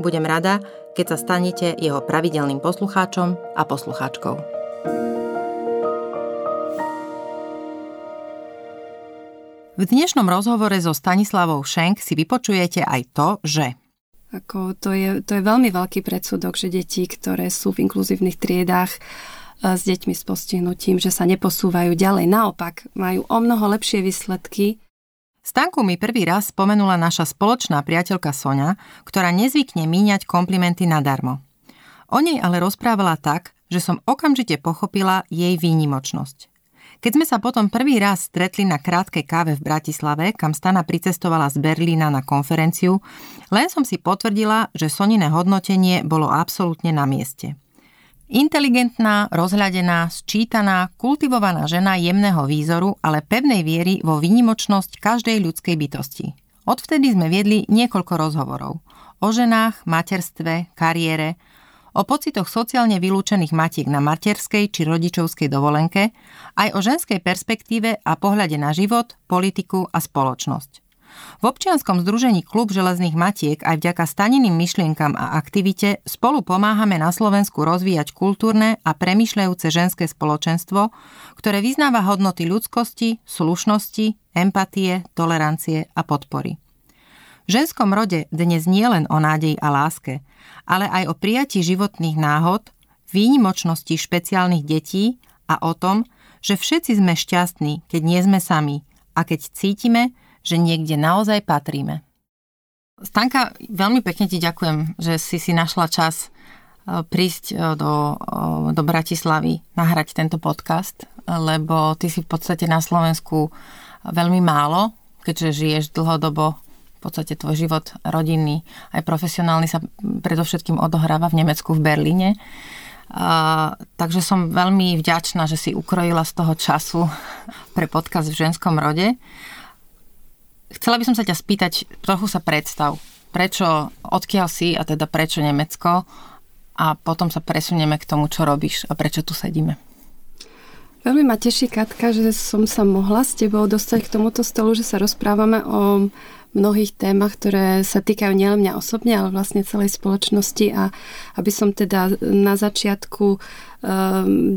Budem rada, keď sa stanete jeho pravidelným poslucháčom a poslucháčkou. V dnešnom rozhovore so Stanislavou Šenk si vypočujete aj to, že ako to, je, to je veľmi veľký predsudok, že deti, ktoré sú v inkluzívnych triedách e, s deťmi s postihnutím, že sa neposúvajú ďalej. Naopak, majú o mnoho lepšie výsledky Stanku mi prvý raz spomenula naša spoločná priateľka Sonia, ktorá nezvykne míňať komplimenty nadarmo. O nej ale rozprávala tak, že som okamžite pochopila jej výnimočnosť. Keď sme sa potom prvý raz stretli na krátkej káve v Bratislave, kam Stana pricestovala z Berlína na konferenciu, len som si potvrdila, že Sonine hodnotenie bolo absolútne na mieste. Inteligentná, rozhľadená, sčítaná, kultivovaná žena jemného výzoru, ale pevnej viery vo výnimočnosť každej ľudskej bytosti. Odvtedy sme viedli niekoľko rozhovorov. O ženách, materstve, kariére, o pocitoch sociálne vylúčených matiek na materskej či rodičovskej dovolenke, aj o ženskej perspektíve a pohľade na život, politiku a spoločnosť. V občianskom združení Klub železných matiek aj vďaka staniným myšlienkam a aktivite spolu pomáhame na Slovensku rozvíjať kultúrne a premyšľajúce ženské spoločenstvo, ktoré vyznáva hodnoty ľudskosti, slušnosti, empatie, tolerancie a podpory. V ženskom rode dnes nie len o nádej a láske, ale aj o prijatí životných náhod, výnimočnosti špeciálnych detí a o tom, že všetci sme šťastní, keď nie sme sami a keď cítime, že niekde naozaj patríme. Stanka, veľmi pekne ti ďakujem, že si si našla čas e, prísť e, do, e, do Bratislavy, nahrať tento podcast, lebo ty si v podstate na Slovensku veľmi málo, keďže žiješ dlhodobo, v podstate tvoj život rodinný, aj profesionálny sa predovšetkým odohráva v Nemecku, v Berlíne. A, takže som veľmi vďačná, že si ukrojila z toho času pre podcast v ženskom rode. Chcela by som sa ťa spýtať, trochu sa predstav, prečo, odkiaľ si a teda prečo Nemecko a potom sa presunieme k tomu, čo robíš a prečo tu sedíme. Veľmi ma teší, Katka, že som sa mohla s tebou dostať k tomuto stolu, že sa rozprávame o mnohých témach, ktoré sa týkajú nielen mňa osobne, ale vlastne celej spoločnosti a aby som teda na začiatku um,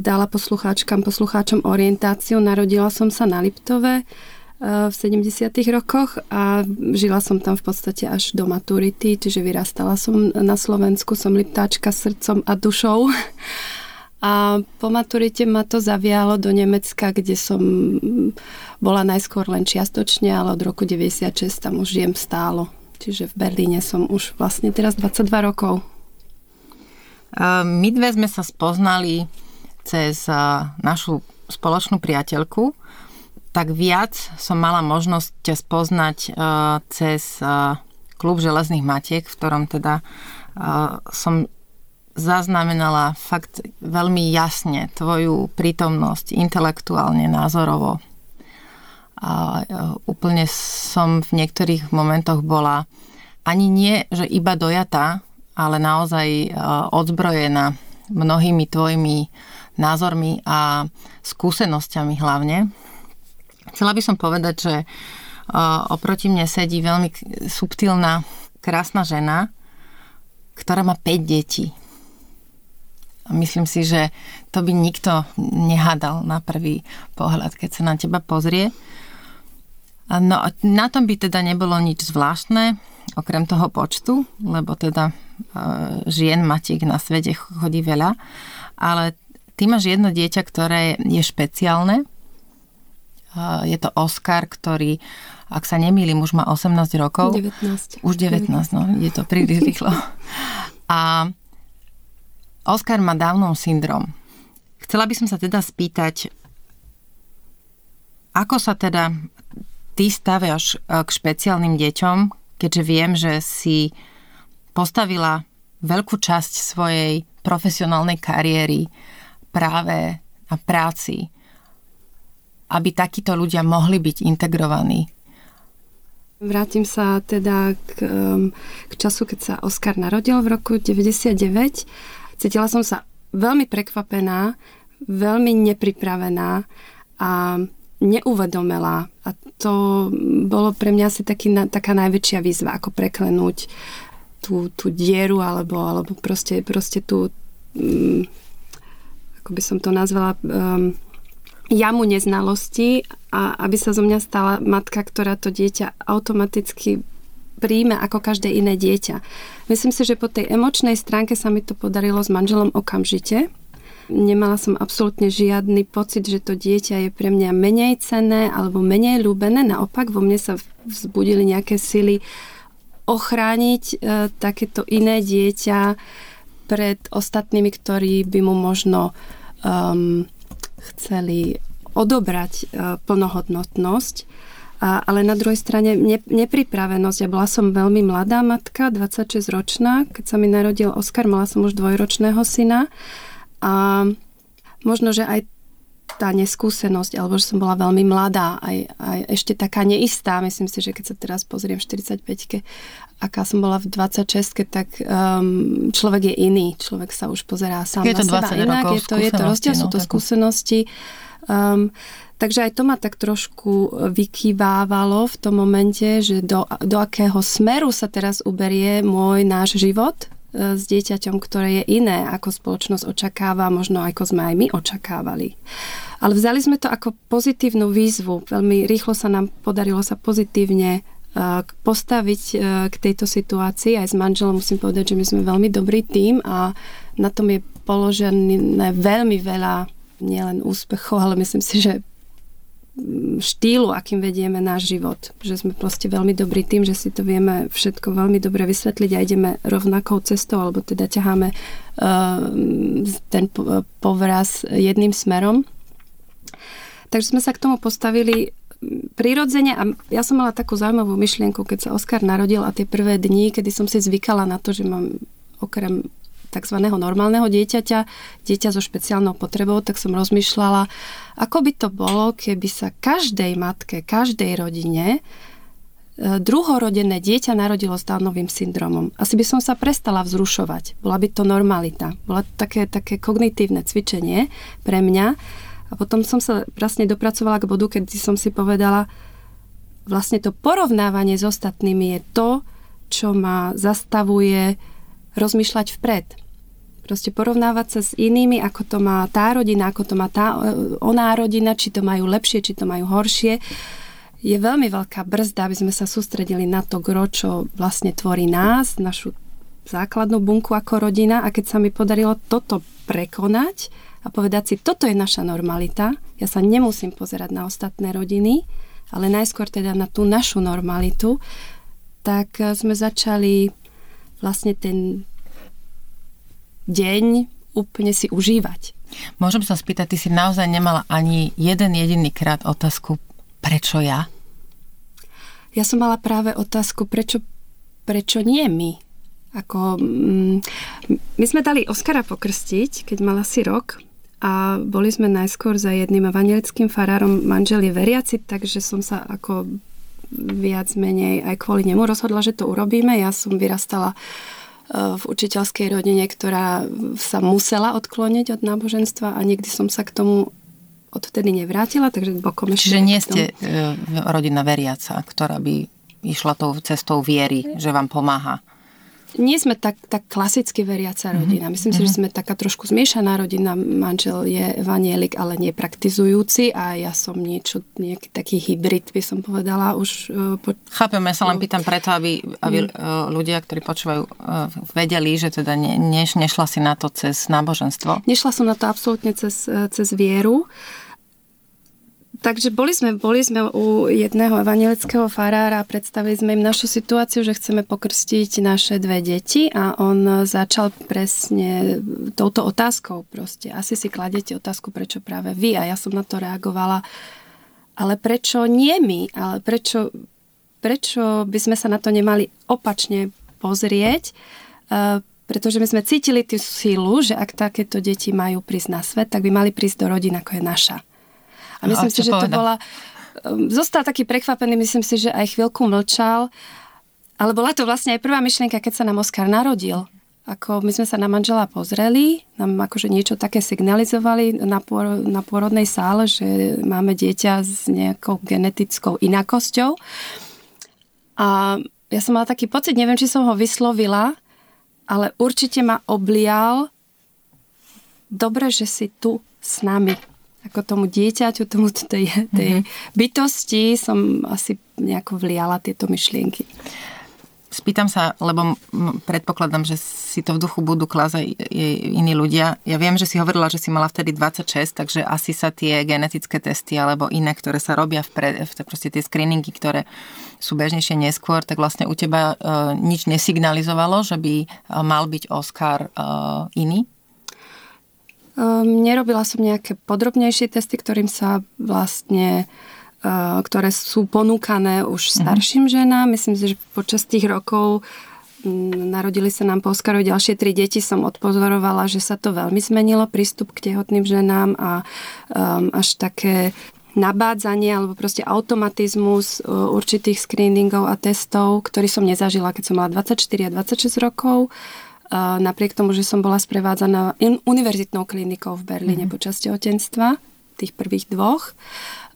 dala poslucháčkam, poslucháčom orientáciu. Narodila som sa na Liptove, v 70. rokoch a žila som tam v podstate až do maturity, čiže vyrastala som na Slovensku, som liptáčka srdcom a dušou. A po maturite ma to zavialo do Nemecka, kde som bola najskôr len čiastočne, ale od roku 96 tam už žijem stálo. Čiže v Berlíne som už vlastne teraz 22 rokov. My dve sme sa spoznali cez našu spoločnú priateľku, tak viac som mala možnosť ťa spoznať uh, cez uh, klub železných matiek, v ktorom teda uh, som zaznamenala fakt veľmi jasne tvoju prítomnosť intelektuálne, názorovo. A úplne som v niektorých momentoch bola ani nie, že iba dojatá, ale naozaj odzbrojená mnohými tvojimi názormi a skúsenosťami hlavne Chcela by som povedať, že oproti mne sedí veľmi subtilná, krásna žena, ktorá má 5 detí. Myslím si, že to by nikto nehádal na prvý pohľad, keď sa na teba pozrie. No na tom by teda nebolo nič zvláštne, okrem toho počtu, lebo teda žien matiek na svete chodí veľa, ale ty máš jedno dieťa, ktoré je špeciálne Je to Oscar, ktorý, ak sa nemýlim, už má 18 rokov. 19. Už 19, 19. no, je to príliš rýchlo. A Oscar má Downov syndrom. Chcela by som sa teda spýtať, ako sa teda ty staviaš e, k špeciálnym deťom, keďže viem, že si postavila veľkú časť svojej profesionálnej kariéry práve na práci, aby takíto ľudia mohli byť integrovaní. Vrátim sa teda k, k času, keď sa Oskar narodil v roku 99. Cítila som sa veľmi prekvapená, veľmi nepripravená a neuvedomila. A to bolo pre mňa asi taký, taká najväčšia výzva, ako preklenúť tú, tú dieru alebo, alebo proste, proste tú, um, ako by som to nazvala, um, jamu neznalosti a aby sa zo mňa stala matka, ktorá to dieťa automaticky príjme ako každé iné dieťa. Myslím si, že po tej emočnej stránke sa mi to podarilo s manželom okamžite. Nemala som absolútne žiadny pocit, že to dieťa je pre mňa menej cenné alebo menej ľúbené. Naopak vo mne sa vzbudili nejaké sily ochrániť e, takéto iné dieťa pred ostatnými, ktorí by mu možno um, chceli odobrať uh, plnohodnotnosť. Ale na druhej strane ne, nepripravenosť. Ja bola som veľmi mladá matka, 26 ročná. Keď sa mi narodil Oskar, mala som už dvojročného syna. A možno, že aj tá neskúsenosť, alebo že som bola veľmi mladá, aj, aj ešte taká neistá. Myslím si, že keď sa teraz pozriem v 45 aká som bola v 26 tak um, človek je iný. Človek sa už pozerá sám je to na seba inak. Je to, je to rozdiel, no, sú to no, skúsenosti. Um, takže aj to ma tak trošku vykývávalo v tom momente, že do, do akého smeru sa teraz uberie môj náš život, E, s dieťaťom, ktoré je iné, ako spoločnosť očakáva, možno ako sme aj my očakávali. Ale vzali sme to ako pozitívnu výzvu. Veľmi rýchlo sa nám podarilo sa pozitívne e, postaviť e, k tejto situácii. Aj s manželom musím povedať, že my sme veľmi dobrý tým a na tom je položené veľmi veľa nielen úspechov, ale myslím si, že štýlu, akým vedieme náš život. Že sme proste veľmi dobrí tým, že si to vieme všetko veľmi dobre vysvetliť a ideme rovnakou cestou, alebo teda ťaháme uh, ten povraz jedným smerom. Takže sme sa k tomu postavili prirodzene a ja som mala takú zaujímavú myšlienku, keď sa Oskar narodil a tie prvé dni, kedy som si zvykala na to, že mám okrem tzv. normálneho dieťaťa, dieťa so špeciálnou potrebou, tak som rozmýšľala, ako by to bolo, keby sa každej matke, každej rodine e, druhorodené dieťa narodilo s Downovým syndromom. Asi by som sa prestala vzrušovať. Bola by to normalita. Bola to také, také kognitívne cvičenie pre mňa. A potom som sa vlastne dopracovala k bodu, keď som si povedala, vlastne to porovnávanie s ostatnými je to, čo ma zastavuje rozmýšľať vpred. Proste porovnávať sa s inými, ako to má tá rodina, ako to má tá oná rodina, či to majú lepšie, či to majú horšie, je veľmi veľká brzda, aby sme sa sústredili na to, gro, čo vlastne tvorí nás, našu základnú bunku ako rodina a keď sa mi podarilo toto prekonať a povedať si, toto je naša normalita, ja sa nemusím pozerať na ostatné rodiny, ale najskôr teda na tú našu normalitu, tak sme začali vlastne ten deň úplne si užívať. Môžem sa spýtať, ty si naozaj nemala ani jeden jediný krát otázku, prečo ja? Ja som mala práve otázku, prečo, prečo nie my? Ako, mm, my sme dali Oskara pokrstiť, keď mal asi rok a boli sme najskôr za jedným evangelickým farárom manželi veriaci, takže som sa ako viac menej aj kvôli nemu rozhodla, že to urobíme. Ja som vyrastala uh, v učiteľskej rodine, ktorá sa musela odkloniť od náboženstva a nikdy som sa k tomu odvtedy nevrátila, takže bokom ešte... Čiže nie ste e, rodina veriaca, ktorá by išla tou cestou viery, že vám pomáha nie sme tak, tak klasicky veriaca mhm. rodina. Myslím mm-hmm. si, že mhm. sme taká trošku zmiešaná rodina. Manžel je evanielik, ale nepraktizujúci a ja som niečo, nejaký taký hybrid, by som povedala už. Uh, po... Chápem, ja sa len pýtam preto, aby, aby mm. ľudia, ktorí počúvajú, uh, vedeli, že teda ne, ne, nešla si na to cez náboženstvo. Nešla som na to absolútne cez, cez vieru. Takže boli sme, boli sme u jedného evangelického farára a predstavili sme im našu situáciu, že chceme pokrstiť naše dve deti a on začal presne touto otázkou proste. Asi si kladete otázku, prečo práve vy a ja som na to reagovala. Ale prečo nie my? Ale prečo, prečo by sme sa na to nemali opačne pozrieť? Uh, pretože my sme cítili tú sílu, že ak takéto deti majú prísť na svet, tak by mali prísť do rodín, ako je naša. A myslím a si, že povedal? to bola... Um, zostal taký prekvapený, myslím si, že aj chvíľku mlčal, ale bola to vlastne aj prvá myšlienka, keď sa nám Oskar narodil. Ako my sme sa na manžela pozreli, nám akože niečo také signalizovali na, pôr, na pôrodnej sále, že máme dieťa s nejakou genetickou inakosťou. A ja som mala taký pocit, neviem, či som ho vyslovila, ale určite ma oblial dobre, že si tu s nami ako tomu dieťaťu, tomu tej, tej mm-hmm. bytosti som asi nejako vliala tieto myšlienky. Spýtam sa, lebo predpokladám, že si to v duchu budú klásť aj iní ľudia. Ja viem, že si hovorila, že si mala vtedy 26, takže asi sa tie genetické testy alebo iné, ktoré sa robia v, pre, v proste tie screeningy, ktoré sú bežnejšie neskôr, tak vlastne u teba uh, nič nesignalizovalo, že by uh, mal byť Oscar uh, iný? Um, nerobila som nejaké podrobnejšie testy, ktorým sa vlastne uh, ktoré sú ponúkané už mhm. starším ženám. Myslím si, že počas tých rokov um, narodili sa nám po Oskarovi ďalšie tri deti, som odpozorovala, že sa to veľmi zmenilo, prístup k tehotným ženám a um, až také nabádzanie alebo proste automatizmus uh, určitých screeningov a testov, ktorý som nezažila, keď som mala 24 a 26 rokov napriek tomu, že som bola sprevádzaná univerzitnou klinikou v Berlíne mm-hmm. počas tehotenstva, tých prvých dvoch.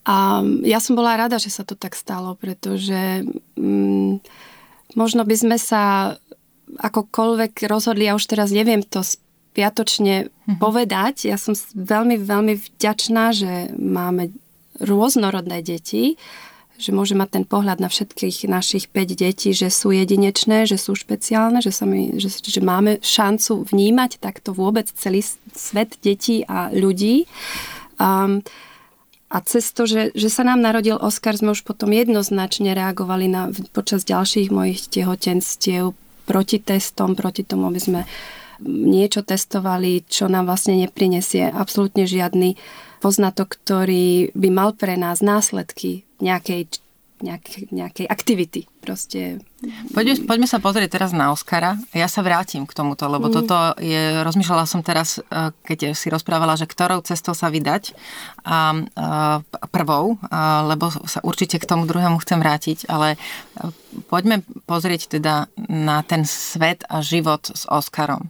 A ja som bola rada, že sa to tak stalo, pretože mm, možno by sme sa akokoľvek rozhodli, ja už teraz neviem to spiatočne mm-hmm. povedať. Ja som veľmi, veľmi vďačná, že máme rôznorodné deti, že môže mať ten pohľad na všetkých našich 5 detí, že sú jedinečné, že sú špeciálne, že, sa my, že, že máme šancu vnímať takto vôbec celý svet detí a ľudí. Um, a cez to, že, že sa nám narodil Oscar, sme už potom jednoznačne reagovali na, počas ďalších mojich tehotenstiev proti testom, proti tomu, aby sme niečo testovali, čo nám vlastne neprinesie absolútne žiadny poznatok, ktorý by mal pre nás následky nejakej nejakej, nejakej aktivity. Proste. Poďme, poďme sa pozrieť teraz na Oscara. Ja sa vrátim k tomuto, lebo mm. toto je, rozmýšľala som teraz, e, keď si rozprávala, že ktorou cestou sa vydať a, a prvou, a, lebo sa určite k tomu druhému chcem vrátiť, ale poďme pozrieť teda na ten svet a život s Oscarom.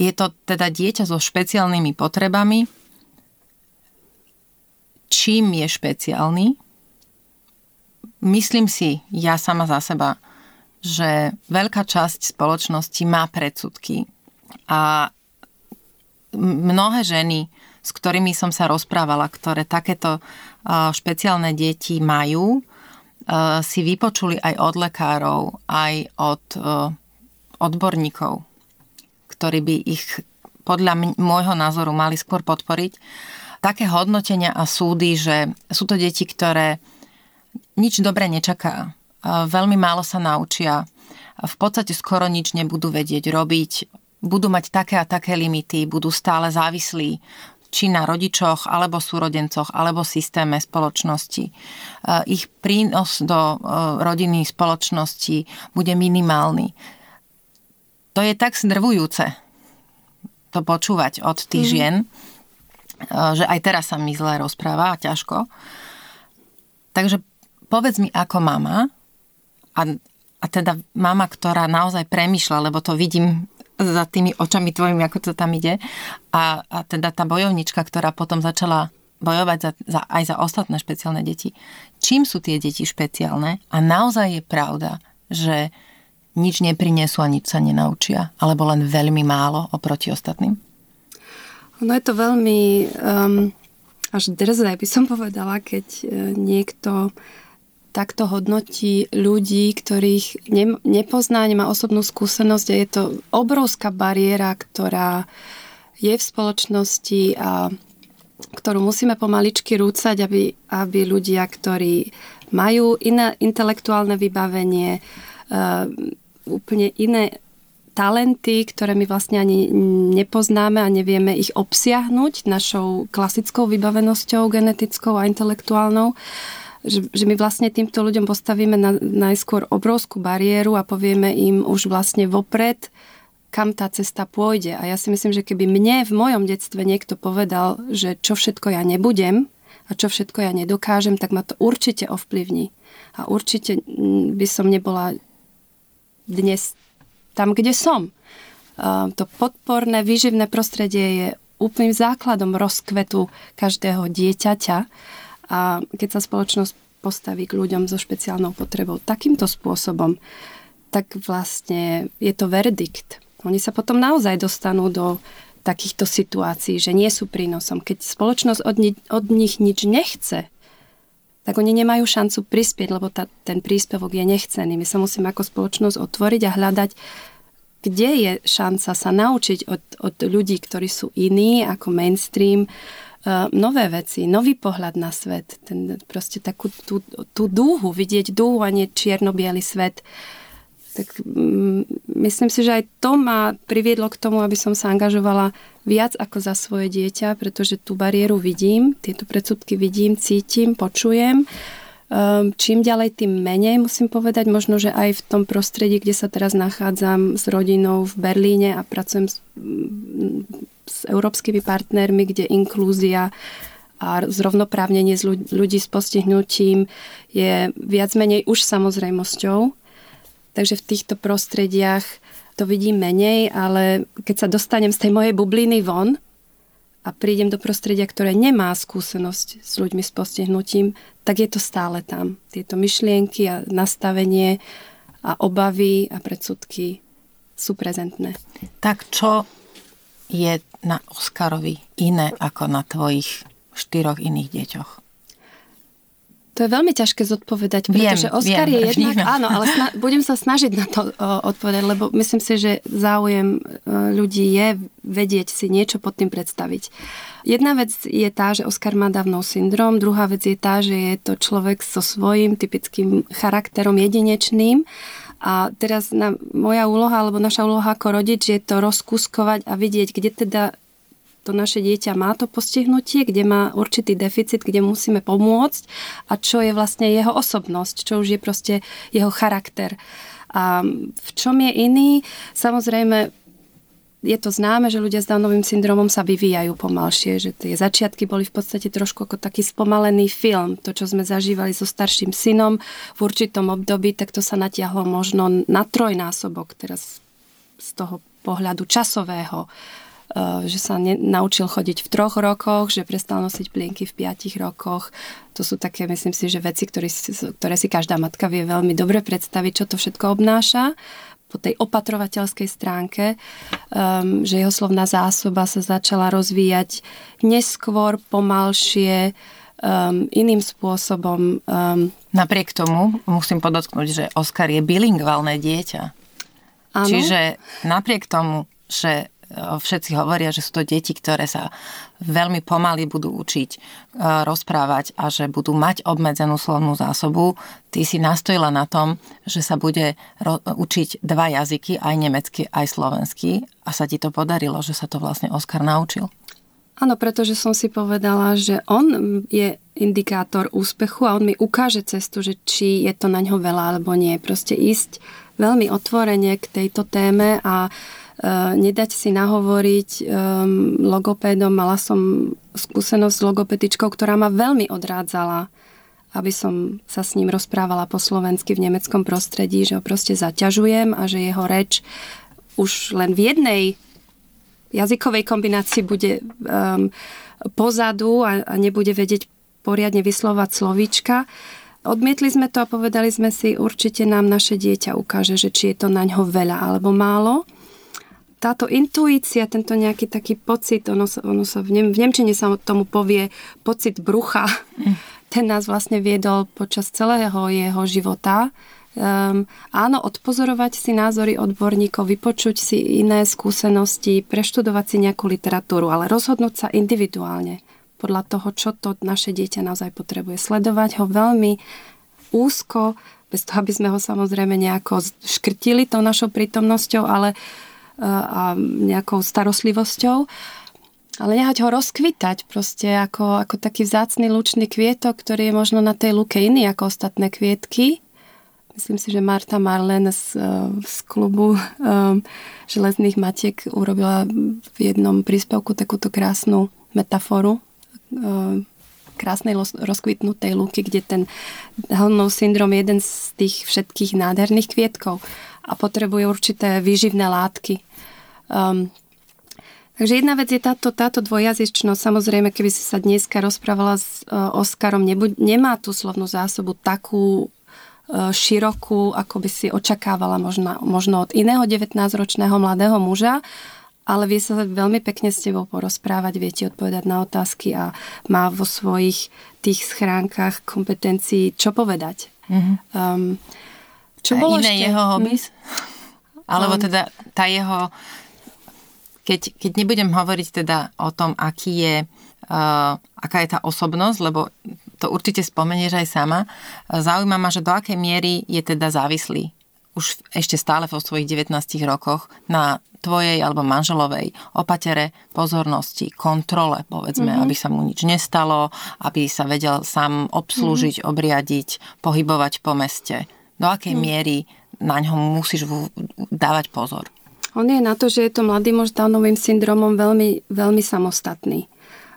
Je to teda dieťa so špeciálnymi potrebami, čím je špeciálny. Myslím si, ja sama za seba, že veľká časť spoločnosti má predsudky a mnohé ženy, s ktorými som sa rozprávala, ktoré takéto špeciálne deti majú, si vypočuli aj od lekárov, aj od odborníkov, ktorí by ich podľa môjho názoru mali skôr podporiť také hodnotenia a súdy, že sú to deti, ktoré nič dobre nečaká. Veľmi málo sa naučia. V podstate skoro nič nebudú vedieť robiť. Budú mať také a také limity, budú stále závislí či na rodičoch, alebo súrodencoch, alebo systéme spoločnosti. Ich prínos do e, rodiny spoločnosti bude minimálny. To je tak zdrvujúce to počúvať od tých mm. žien, že aj teraz sa mi zle rozpráva a ťažko. Takže povedz mi ako mama a, a teda mama, ktorá naozaj premyšľa, lebo to vidím za tými očami tvojimi, ako to tam ide. A, a teda tá bojovnička, ktorá potom začala bojovať za, za, aj za ostatné špeciálne deti. Čím sú tie deti špeciálne? A naozaj je pravda, že nič neprinesú a nič sa nenaučia, alebo len veľmi málo oproti ostatným? No je to veľmi um, až drzé, by som povedala, keď uh, niekto takto hodnotí ľudí, ktorých ne, nepozná, nemá osobnú skúsenosť a je to obrovská bariéra, ktorá je v spoločnosti a ktorú musíme pomaličky rúcať, aby, aby ľudia, ktorí majú iné intelektuálne vybavenie, uh, úplne iné talenty, ktoré my vlastne ani nepoznáme a nevieme ich obsiahnuť našou klasickou vybavenosťou genetickou a intelektuálnou, že, že my vlastne týmto ľuďom postavíme na, najskôr obrovskú bariéru a povieme im už vlastne vopred, kam tá cesta pôjde. A ja si myslím, že keby mne v mojom detstve niekto povedal, že čo všetko ja nebudem a čo všetko ja nedokážem, tak ma to určite ovplyvní. A určite by som nebola dnes tam, kde som. To podporné, výživné prostredie je úplným základom rozkvetu každého dieťaťa. A keď sa spoločnosť postaví k ľuďom so špeciálnou potrebou takýmto spôsobom, tak vlastne je to verdikt. Oni sa potom naozaj dostanú do takýchto situácií, že nie sú prínosom. Keď spoločnosť od, ni- od nich nič nechce, tak oni nemajú šancu prispieť, lebo tá, ten príspevok je nechcený. My sa musíme ako spoločnosť otvoriť a hľadať kde je šanca sa naučiť od, od ľudí, ktorí sú iní ako mainstream, uh, nové veci, nový pohľad na svet, ten, proste takú tú, tú dúhu, vidieť dúhu a nie čierno svet. Tak um, myslím si, že aj to ma priviedlo k tomu, aby som sa angažovala viac ako za svoje dieťa, pretože tú bariéru vidím, tieto predsudky vidím, cítim, počujem Ehm, čím ďalej, tým menej musím povedať. Možno, že aj v tom prostredí, kde sa teraz nachádzam s rodinou v Berlíne a pracujem s, s európskymi partnermi, kde inklúzia a zrovnoprávnenie ľudí s postihnutím je viac menej už samozrejmosťou. Takže v týchto prostrediach to vidím menej, ale keď sa dostanem z tej mojej bubliny von, a prídem do prostredia, ktoré nemá skúsenosť s ľuďmi s postihnutím, tak je to stále tam. Tieto myšlienky a nastavenie a obavy a predsudky sú prezentné. Tak čo je na Oskarovi iné ako na tvojich štyroch iných deťoch? To je veľmi ťažké zodpovedať, pretože viem, Oscar viem, je jednak... Viem. Áno, ale sna- budem sa snažiť na to o, odpovedať, lebo myslím si, že záujem e, ľudí je vedieť si niečo pod tým predstaviť. Jedna vec je tá, že Oscar má dávnou syndrom, druhá vec je tá, že je to človek so svojím typickým charakterom jedinečným a teraz na, moja úloha, alebo naša úloha ako rodič je to rozkuskovať a vidieť, kde teda to naše dieťa má to postihnutie, kde má určitý deficit, kde musíme pomôcť a čo je vlastne jeho osobnosť, čo už je proste jeho charakter. A v čom je iný? Samozrejme, je to známe, že ľudia s Downovým syndromom sa vyvíjajú pomalšie, že tie začiatky boli v podstate trošku ako taký spomalený film. To, čo sme zažívali so starším synom v určitom období, tak to sa natiahlo možno na trojnásobok teraz z toho pohľadu časového. Eh, že sa ne, naučil chodiť v troch rokoch, že prestal nosiť plienky v piatich rokoch. To sú také, myslím si, že veci, ktoré, ktoré si každá matka vie veľmi dobre predstaviť, čo to všetko obnáša po tej opatrovateľskej stránke, um, že jeho slovná zásoba sa začala rozvíjať neskôr, pomalšie, um, iným spôsobom. Um, Napriek tomu musím podotknúť, že Oskar je bilingválne dieťa. Ano. Čiže napriek tomu, že všetci hovoria, že sú to deti, ktoré sa veľmi pomaly budú učiť e, rozprávať a že budú mať obmedzenú slovnú zásobu. Ty si nastojila na tom, že sa bude učiť dva jazyky, aj nemecky, aj slovenský a sa ti to podarilo, že sa to vlastne Oskar naučil. Áno, pretože som si povedala, že on je indikátor úspechu a on mi ukáže cestu, že či je to na ňo veľa alebo nie. Proste ísť veľmi otvorene k tejto téme a nedať si nahovoriť um, logopédom. Mala som skúsenosť s logopedičkou, ktorá ma veľmi odrádzala, aby som sa s ním rozprávala po slovensky v nemeckom prostredí, že ho proste zaťažujem a že jeho reč už len v jednej jazykovej kombinácii bude um, pozadu a, a nebude vedieť poriadne vyslovať slovíčka. Odmietli sme to a povedali sme si, určite nám naše dieťa ukáže, že či je to na ňo veľa alebo málo táto intuícia, tento nejaký taký pocit, ono sa, ono sa v, nem, v Nemčine sa tomu povie pocit brucha, mm. ten nás vlastne viedol počas celého jeho života. Um, áno, odpozorovať si názory odborníkov, vypočuť si iné skúsenosti, preštudovať si nejakú literatúru, ale rozhodnúť sa individuálne podľa toho, čo to naše dieťa naozaj potrebuje. Sledovať ho veľmi úzko, bez toho, aby sme ho samozrejme nejako škrtili tou našou prítomnosťou, ale a nejakou starostlivosťou ale nehať ho rozkvitať proste ako, ako taký vzácný lučný kvietok, ktorý je možno na tej luke iný ako ostatné kvietky. Myslím si, že Marta Marlen z, z klubu um, železných matiek urobila v jednom príspevku takúto krásnu metaforu um, krásnej rozkvitnutej luky, kde ten Hellnov syndrom je jeden z tých všetkých nádherných kvietkov a potrebuje určité výživné látky. Um, Takže jedna vec je táto, táto dvojazyčnosť. Samozrejme, keby si sa dneska rozprávala s uh, Oskarom, nebuď, nemá tú slovnú zásobu takú uh, širokú, ako by si očakávala možno, možno od iného 19-ročného mladého muža, ale vie sa veľmi pekne s tebou porozprávať, vie ti odpovedať na otázky a má vo svojich tých schránkach kompetencií čo povedať. Mm-hmm. Um, čo a bolo iné ešte? jeho hobbies? Hm? Alebo um, teda tá jeho keď, keď nebudem hovoriť teda o tom, aký je, uh, aká je tá osobnosť, lebo to určite spomenieš aj sama, zaujíma ma, že do akej miery je teda závislý už ešte stále vo svojich 19 rokoch na tvojej alebo manželovej opatere, pozornosti, kontrole, povedzme, mm-hmm. aby sa mu nič nestalo, aby sa vedel sám obslúžiť, mm-hmm. obriadiť, pohybovať po meste. Do akej mm-hmm. miery na ňom musíš dávať pozor? On je na to, že je to mladý muž Downovým syndromom veľmi, veľmi samostatný.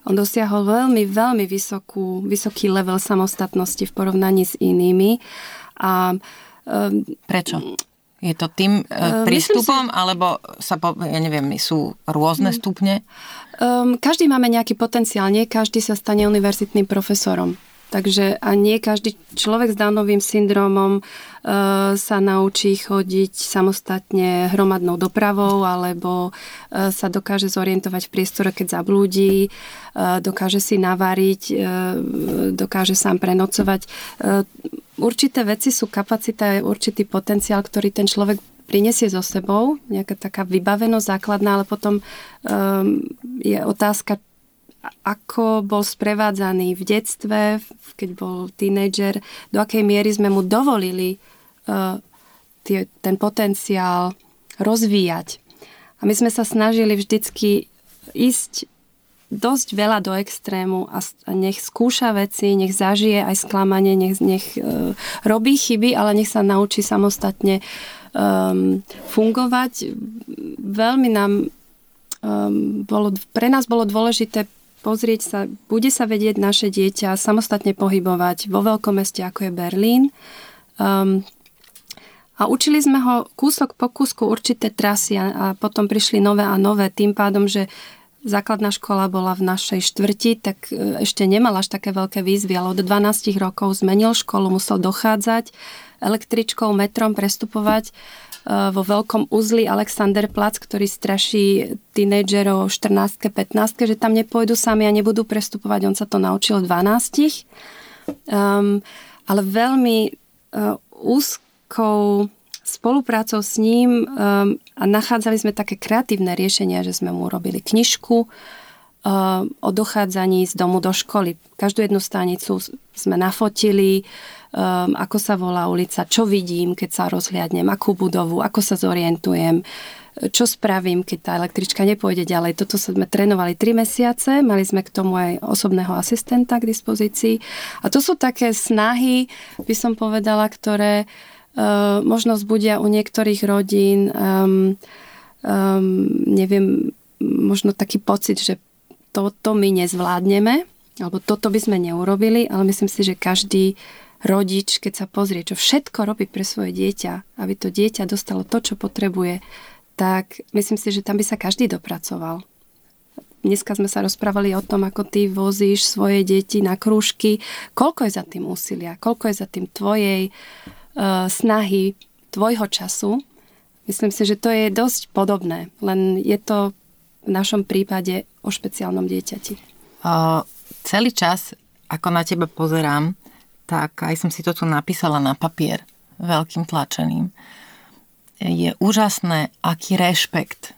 On dosiahol veľmi, veľmi vysokú, vysoký level samostatnosti v porovnaní s inými. A, um, Prečo? Je to tým uh, prístupom, si... alebo sa, po, ja neviem, sú rôzne mm. stupne? Um, každý máme nejaký potenciál, nie každý sa stane univerzitným profesorom. Takže a nie každý človek s Downovým syndromom e, sa naučí chodiť samostatne hromadnou dopravou alebo e, sa dokáže zorientovať v priestore, keď zablúdi, e, dokáže si navariť, dokáže sám prenocovať. Určité veci sú kapacita, určitý potenciál, ktorý ten človek prinesie so sebou, nejaká taká vybavenosť základná, ale potom um, je otázka, ako bol sprevádzaný v detstve, keď bol tínejdžer, do akej miery sme mu dovolili tie, ten potenciál rozvíjať. A my sme sa snažili vždycky ísť dosť veľa do extrému a nech skúša veci, nech zažije aj sklamanie, nech, nech uh, robí chyby, ale nech sa naučí samostatne um, fungovať. Veľmi nám um, bolo, pre nás bolo dôležité pozrieť sa, bude sa vedieť naše dieťa samostatne pohybovať vo veľkom meste, ako je Berlín. Um, a učili sme ho kúsok po kúsku určité trasy a, a potom prišli nové a nové, tým pádom, že základná škola bola v našej štvrti, tak e, ešte nemal až také veľké výzvy, ale od 12 rokov zmenil školu, musel dochádzať električkou, metrom prestupovať vo veľkom uzli Alexanderplatz, ktorý straší tínejdžerov 14 15 že tam nepôjdu sami a nebudú prestupovať. On sa to naučil v 12. Um, ale veľmi uh, úzkou spoluprácou s ním um, a nachádzali sme také kreatívne riešenia, že sme mu robili knižku, uh, o dochádzaní z domu do školy. Každú jednu stanicu sme nafotili, um, ako sa volá ulica, čo vidím, keď sa rozhliadnem, akú budovu, ako sa zorientujem, čo spravím, keď tá električka nepôjde ďalej. Toto sme trénovali 3 mesiace, mali sme k tomu aj osobného asistenta k dispozícii. A to sú také snahy, by som povedala, ktoré uh, možno zbudia u niektorých rodín, um, um, neviem, možno taký pocit, že toto my nezvládneme, alebo toto by sme neurobili, ale myslím si, že každý rodič, keď sa pozrie, čo všetko robí pre svoje dieťa, aby to dieťa dostalo to, čo potrebuje, tak myslím si, že tam by sa každý dopracoval. Dneska sme sa rozprávali o tom, ako ty vozíš svoje deti na krúžky. Koľko je za tým úsilia? Koľko je za tým tvojej uh, snahy, tvojho času? Myslím si, že to je dosť podobné, len je to v našom prípade o špeciálnom dieťati. Uh, celý čas, ako na teba pozerám, tak aj som si to tu napísala na papier veľkým tlačeným. Je úžasné, aký rešpekt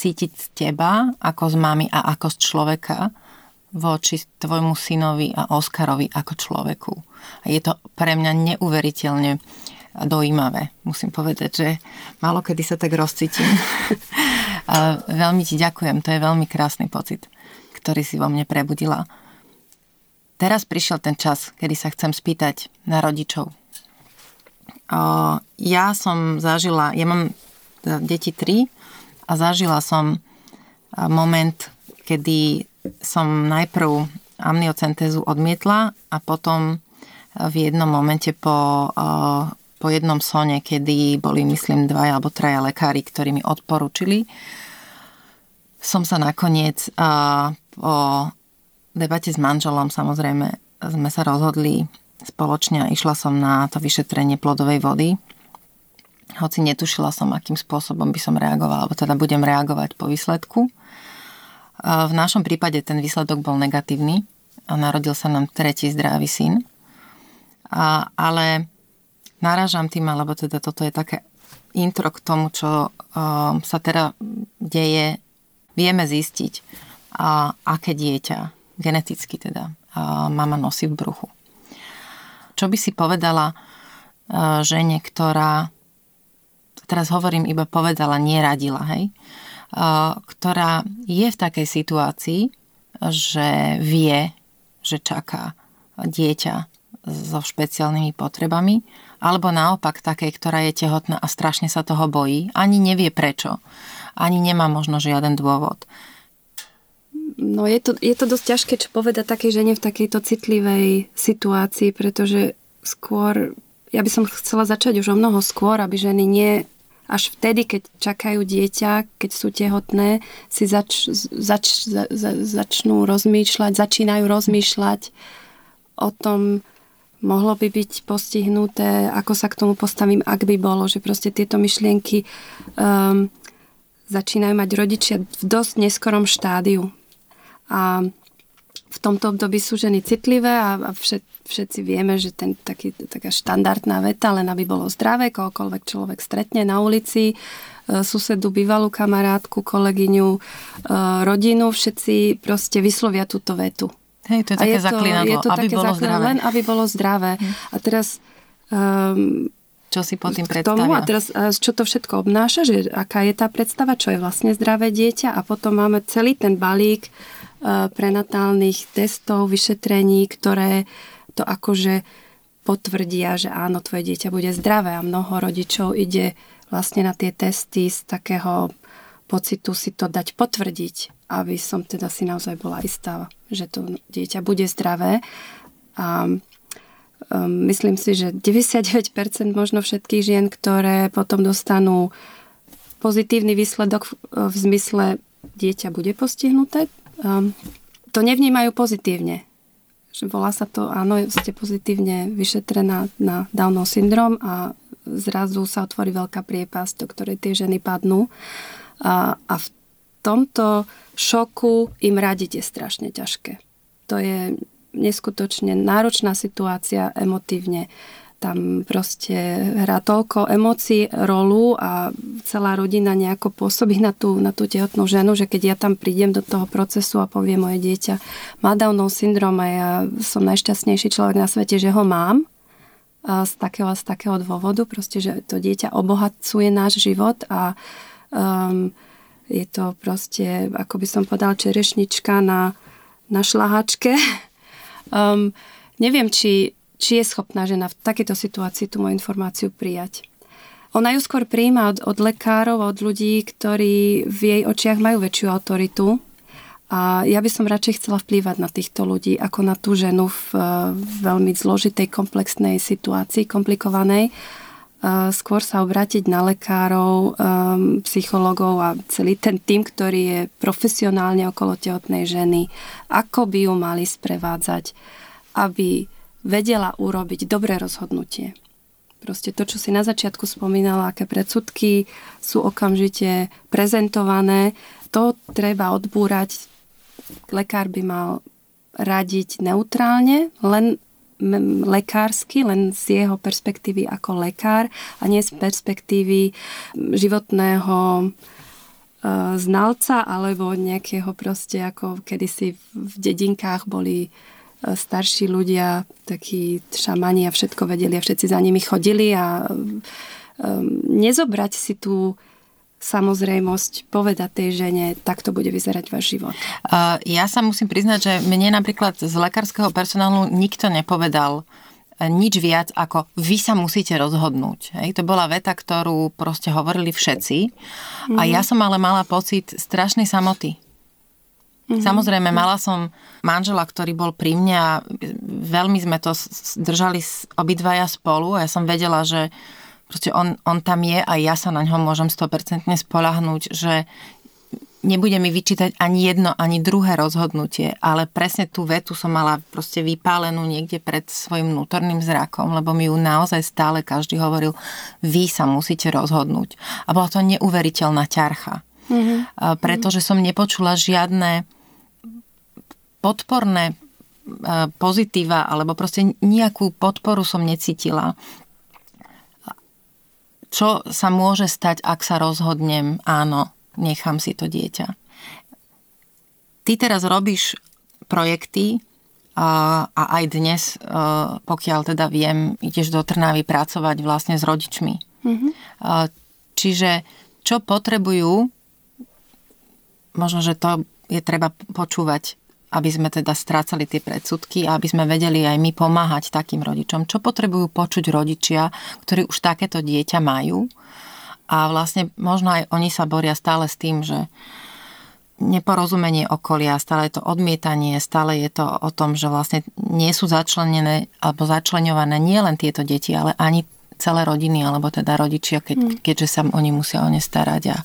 cítiť z teba ako z mamy a ako z človeka voči tvojmu synovi a Oskarovi ako človeku. A je to pre mňa neuveriteľne dojímavé. Musím povedať, že málo kedy sa tak rozcítim. a veľmi ti ďakujem, to je veľmi krásny pocit, ktorý si vo mne prebudila. Teraz prišiel ten čas, kedy sa chcem spýtať na rodičov. Ja som zažila, ja mám deti tri a zažila som moment, kedy som najprv amniocentézu odmietla a potom v jednom momente po, po jednom sone, kedy boli, myslím, dvaja alebo traja lekári, ktorí mi odporúčili, som sa nakoniec po debate s manželom samozrejme sme sa rozhodli spoločne a išla som na to vyšetrenie plodovej vody. Hoci netušila som, akým spôsobom by som reagovala, alebo teda budem reagovať po výsledku. V našom prípade ten výsledok bol negatívny a narodil sa nám tretí zdravý syn. A, ale narážam tým, alebo teda toto je také intro k tomu, čo um, sa teda deje, vieme zistiť, a, aké dieťa, geneticky teda, a, mama nosí v bruchu. Čo by si povedala a, žene, ktorá, teraz hovorím iba povedala, neradila, hej, ktorá je v takej situácii, že vie, že čaká dieťa so špeciálnymi potrebami, alebo naopak takej, ktorá je tehotná a strašne sa toho bojí, ani nevie prečo, ani nemá možno žiaden dôvod. No je to, je to dosť ťažké, čo povedať takej žene v takejto citlivej situácii, pretože skôr, ja by som chcela začať už o mnoho skôr, aby ženy nie až vtedy, keď čakajú dieťa, keď sú tehotné, si zač, zač, za, za, začnú rozmýšľať, začínajú rozmýšľať o tom, mohlo by byť postihnuté, ako sa k tomu postavím, ak by bolo, že proste tieto myšlienky um, začínajú mať rodičia v dosť neskorom štádiu. A v tomto období sú ženy citlivé a, a všet, všetci vieme, že ten taký, taká štandardná veta, len aby bolo zdravé, kohokoľvek človek stretne na ulici, e, susedu, bývalú kamarátku, kolegyňu, e, rodinu, všetci proste vyslovia túto vetu. Hej, to je také zaklinadlo, je to aby také bolo zdravé. Len aby bolo zdravé. Hm. A teraz... Um, čo si po tým predstavia? Tomu, a teraz čo to všetko obnáša, že aká je tá predstava, čo je vlastne zdravé dieťa a potom máme celý ten balík Eh, prenatálnych testov, vyšetrení, ktoré to akože potvrdia, že áno, tvoje dieťa bude zdravé a mnoho rodičov ide vlastne na tie testy z takého pocitu si to dať potvrdiť, aby som teda si naozaj bola istá, že to dieťa bude zdravé. A um, myslím si, že 99% možno všetkých žien, ktoré potom dostanú pozitívny výsledok v, v zmysle dieťa bude postihnuté um, to nevnímajú pozitívne. Že volá sa to, áno, ste pozitívne vyšetrená na Downov syndrom a zrazu sa otvorí veľká priepasť, do ktorej tie ženy padnú. A, a v tomto šoku im radiť je strašne ťažké. To je neskutočne náročná situácia emotívne tam proste hrá toľko emócií rolu a celá rodina nejako pôsobí na tú, na tú tehotnú ženu, že keď ja tam prídem do toho procesu a poviem moje dieťa má Downov syndrom a ja som najšťastnejší človek na svete, že ho mám, a z takého, z takého dôvodu, proste, že to dieťa obohacuje náš život a um, je to proste, ako by som povedal, čerešnička na, na šlahačke. Um, neviem, či či je schopná žena v takejto situácii tú moju informáciu prijať. Ona ju skôr prijíma od, od lekárov, od ľudí, ktorí v jej očiach majú väčšiu autoritu. A ja by som radšej chcela vplývať na týchto ľudí, ako na tú ženu v, v veľmi zložitej, komplexnej situácii, komplikovanej. Skôr sa obrátiť na lekárov, um, psychologov a celý ten tým, ktorý je profesionálne okolo tehotnej ženy, ako by ju mali sprevádzať, aby vedela urobiť dobré rozhodnutie. Proste to, čo si na začiatku spomínala, aké predsudky sú okamžite prezentované, to treba odbúrať. Lekár by mal radiť neutrálne, len lekársky, len z jeho perspektívy ako lekár a nie z perspektívy životného znalca alebo nejakého proste ako kedysi v dedinkách boli starší ľudia, takí šamani a všetko vedeli a všetci za nimi chodili a um, nezobrať si tú samozrejmosť povedať tej žene, tak to bude vyzerať váš život? Ja sa musím priznať, že mne napríklad z lekárskeho personálu nikto nepovedal e, nič viac ako vy sa musíte rozhodnúť. Hej, to bola veta, ktorú proste hovorili všetci. A ja som ale mala pocit strašnej samoty. Mm-hmm. Samozrejme, mala som manžela, ktorý bol pri mne a veľmi sme to držali obidvaja spolu a ja som vedela, že proste on, on tam je a ja sa na ňo môžem 100% spolahnúť, že nebude mi vyčítať ani jedno, ani druhé rozhodnutie, ale presne tú vetu som mala proste vypálenú niekde pred svojim vnútorným zrakom, lebo mi ju naozaj stále každý hovoril, vy sa musíte rozhodnúť. A bola to neuveriteľná ťarcha. Mm-hmm. Pretože som nepočula žiadne podporné pozitíva, alebo proste nejakú podporu som necítila čo sa môže stať, ak sa rozhodnem, áno, nechám si to dieťa. Ty teraz robíš projekty a, a aj dnes, pokiaľ teda viem, ideš do Trnavy pracovať vlastne s rodičmi. Mm-hmm. Čiže čo potrebujú, možno, že to je treba počúvať aby sme teda strácali tie predsudky a aby sme vedeli aj my pomáhať takým rodičom. Čo potrebujú počuť rodičia, ktorí už takéto dieťa majú a vlastne možno aj oni sa boria stále s tým, že neporozumenie okolia, stále je to odmietanie, stále je to o tom, že vlastne nie sú začlenené alebo začlenované nie len tieto deti, ale ani celé rodiny, alebo teda rodičia, keď, hmm. keďže sa oni musia o ne starať a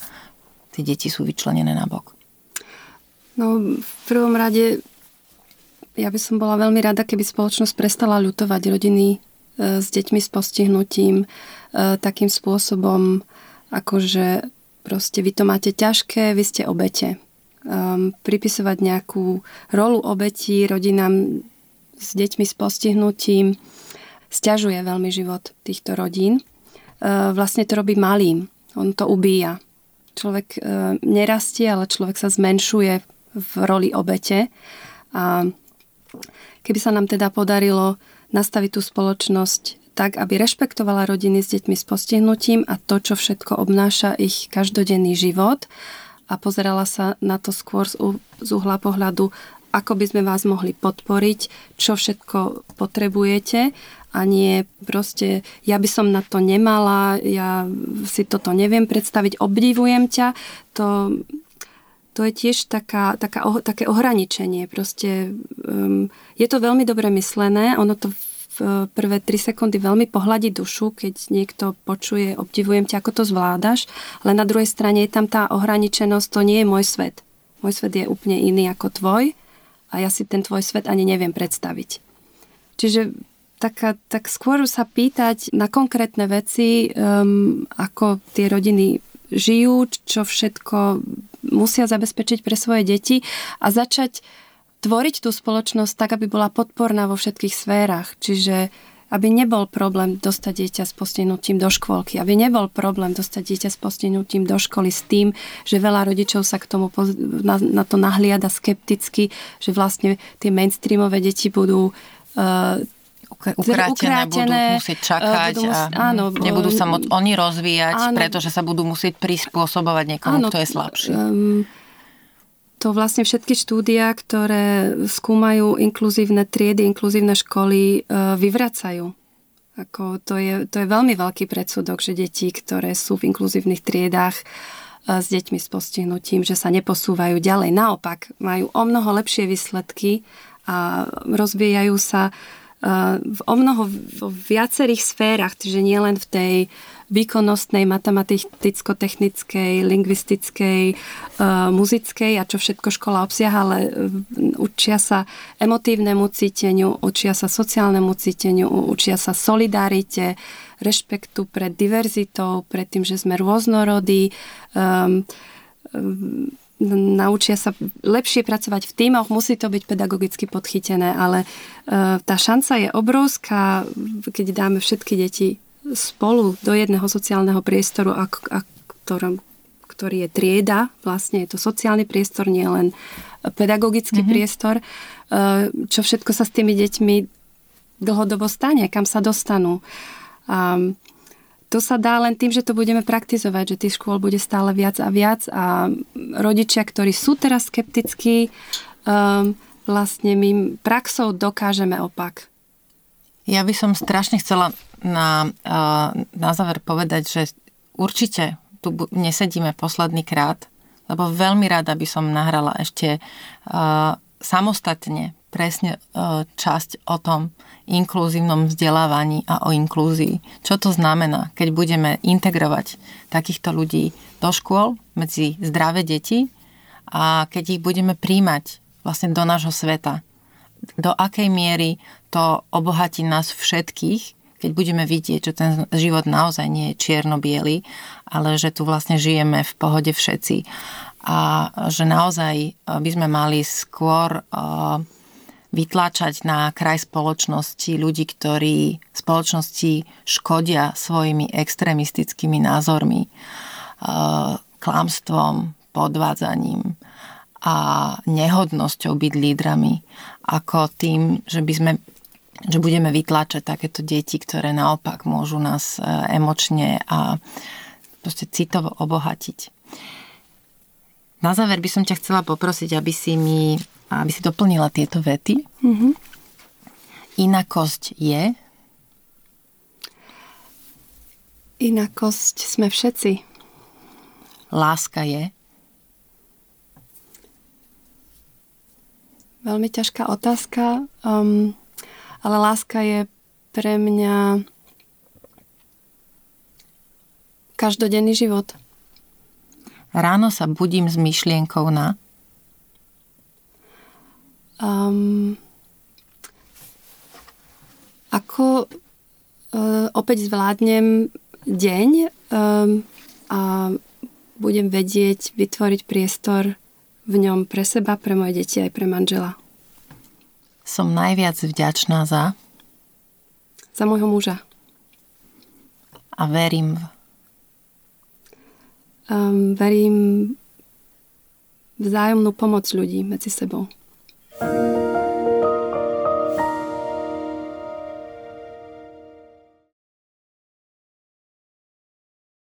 tie deti sú vyčlenené na bok. No, v prvom rade ja by som bola veľmi rada, keby spoločnosť prestala ľutovať rodiny e, s deťmi s postihnutím e, takým spôsobom, akože proste vy to máte ťažké, vy ste obete. Um, pripisovať nejakú rolu obetí rodinám s deťmi s postihnutím stiažuje veľmi život týchto rodín. Uh, vlastne to robí malým. On to ubíja. Človek uh, nerastie, ale človek sa zmenšuje v roli obete. A keby sa nám teda podarilo nastaviť tú spoločnosť tak, aby rešpektovala rodiny s deťmi s postihnutím a to, čo všetko obnáša ich každodenný život a pozerala sa na to skôr z uhla pohľadu, ako by sme vás mohli podporiť, čo všetko potrebujete a nie proste, ja by som na to nemala, ja si toto neviem predstaviť, obdivujem ťa, to to je tiež taká, taká, také ohraničenie. Proste um, je to veľmi dobre myslené, ono to v prvé 3 sekundy veľmi pohľadí dušu, keď niekto počuje, obdivujem ťa, ako to zvládaš, ale na druhej strane je tam tá ohraničenosť, to nie je môj svet. Môj svet je úplne iný ako tvoj a ja si ten tvoj svet ani neviem predstaviť. Čiže taká, tak skôr sa pýtať na konkrétne veci, um, ako tie rodiny žijú, čo všetko musia zabezpečiť pre svoje deti a začať tvoriť tú spoločnosť tak, aby bola podporná vo všetkých sférach. Čiže aby nebol problém dostať dieťa s postihnutím do škôlky, aby nebol problém dostať dieťa s postihnutím do školy s tým, že veľa rodičov sa k tomu na, na to nahliada skepticky, že vlastne tie mainstreamové deti budú uh, ukrátené, ukrátené budú musieť čakať budú musieť, a áno, nebudú sa môcť oni rozvíjať, áno, pretože sa budú musieť prispôsobovať niekomu, áno, kto je slabší. Um, to vlastne všetky štúdia, ktoré skúmajú inkluzívne triedy, inkluzívne školy, uh, vyvracajú. Ako to, je, to je veľmi veľký predsudok, že deti, ktoré sú v inkluzívnych triedách uh, s deťmi s postihnutím, že sa neposúvajú ďalej. Naopak, majú o mnoho lepšie výsledky a rozvíjajú sa v o mnoho v viacerých sférach, čiže nielen v tej výkonnostnej, matematicko-technickej, lingvistickej, uh, muzickej a čo všetko škola obsiaha, ale učia sa emotívnemu cíteniu, učia sa sociálnemu cíteniu, učia sa solidarite, rešpektu pred diverzitou, pred tým, že sme rôznorodí, um, um, naučia sa lepšie pracovať v týmoch, musí to byť pedagogicky podchytené, ale e, tá šanca je obrovská, keď dáme všetky deti spolu do jedného sociálneho priestoru, a, a ktorom, ktorý je trieda, vlastne je to sociálny priestor, nie len pedagogický mm-hmm. priestor, čo všetko sa s tými deťmi dlhodobo stane, kam sa dostanú. A to sa dá len tým, že to budeme praktizovať, že tých škôl bude stále viac a viac a rodičia, ktorí sú teraz skeptickí, um, vlastne my praxou dokážeme opak. Ja by som strašne chcela na, uh, na záver povedať, že určite tu nesedíme posledný krát, lebo veľmi rada by som nahrala ešte uh, samostatne presne uh, časť o tom, inkluzívnom vzdelávaní a o inklúzii. Čo to znamená, keď budeme integrovať takýchto ľudí do škôl, medzi zdravé deti a keď ich budeme príjmať vlastne do nášho sveta. Do akej miery to obohatí nás všetkých, keď budeme vidieť, že ten život naozaj nie je čierno ale že tu vlastne žijeme v pohode všetci. A že naozaj by sme mali skôr uh, vytláčať na kraj spoločnosti ľudí, ktorí spoločnosti škodia svojimi extrémistickými názormi, eh, klamstvom, podvádzaním a nehodnosťou byť lídrami, ako tým, že by sme že budeme vytláčať takéto deti, ktoré naopak môžu nás eh, emočne a proste citovo obohatiť. Na záver by som ťa chcela poprosiť, aby si mi aby si doplnila tieto vety. Mm-hmm. Inakosť je? Inakosť sme všetci. Láska je? Veľmi ťažká otázka, um, ale láska je pre mňa každodenný život. Ráno sa budím s myšlienkou na? Um, ako uh, opäť zvládnem deň um, a budem vedieť vytvoriť priestor v ňom pre seba, pre moje deti aj pre manžela. Som najviac vďačná za? Za môjho muža. A verím v? Um, verím vzájomnú pomoc ľudí medzi sebou. Música